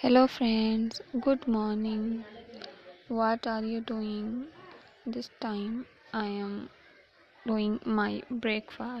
Hello, friends. Good morning. What are you doing? This time I am doing my breakfast.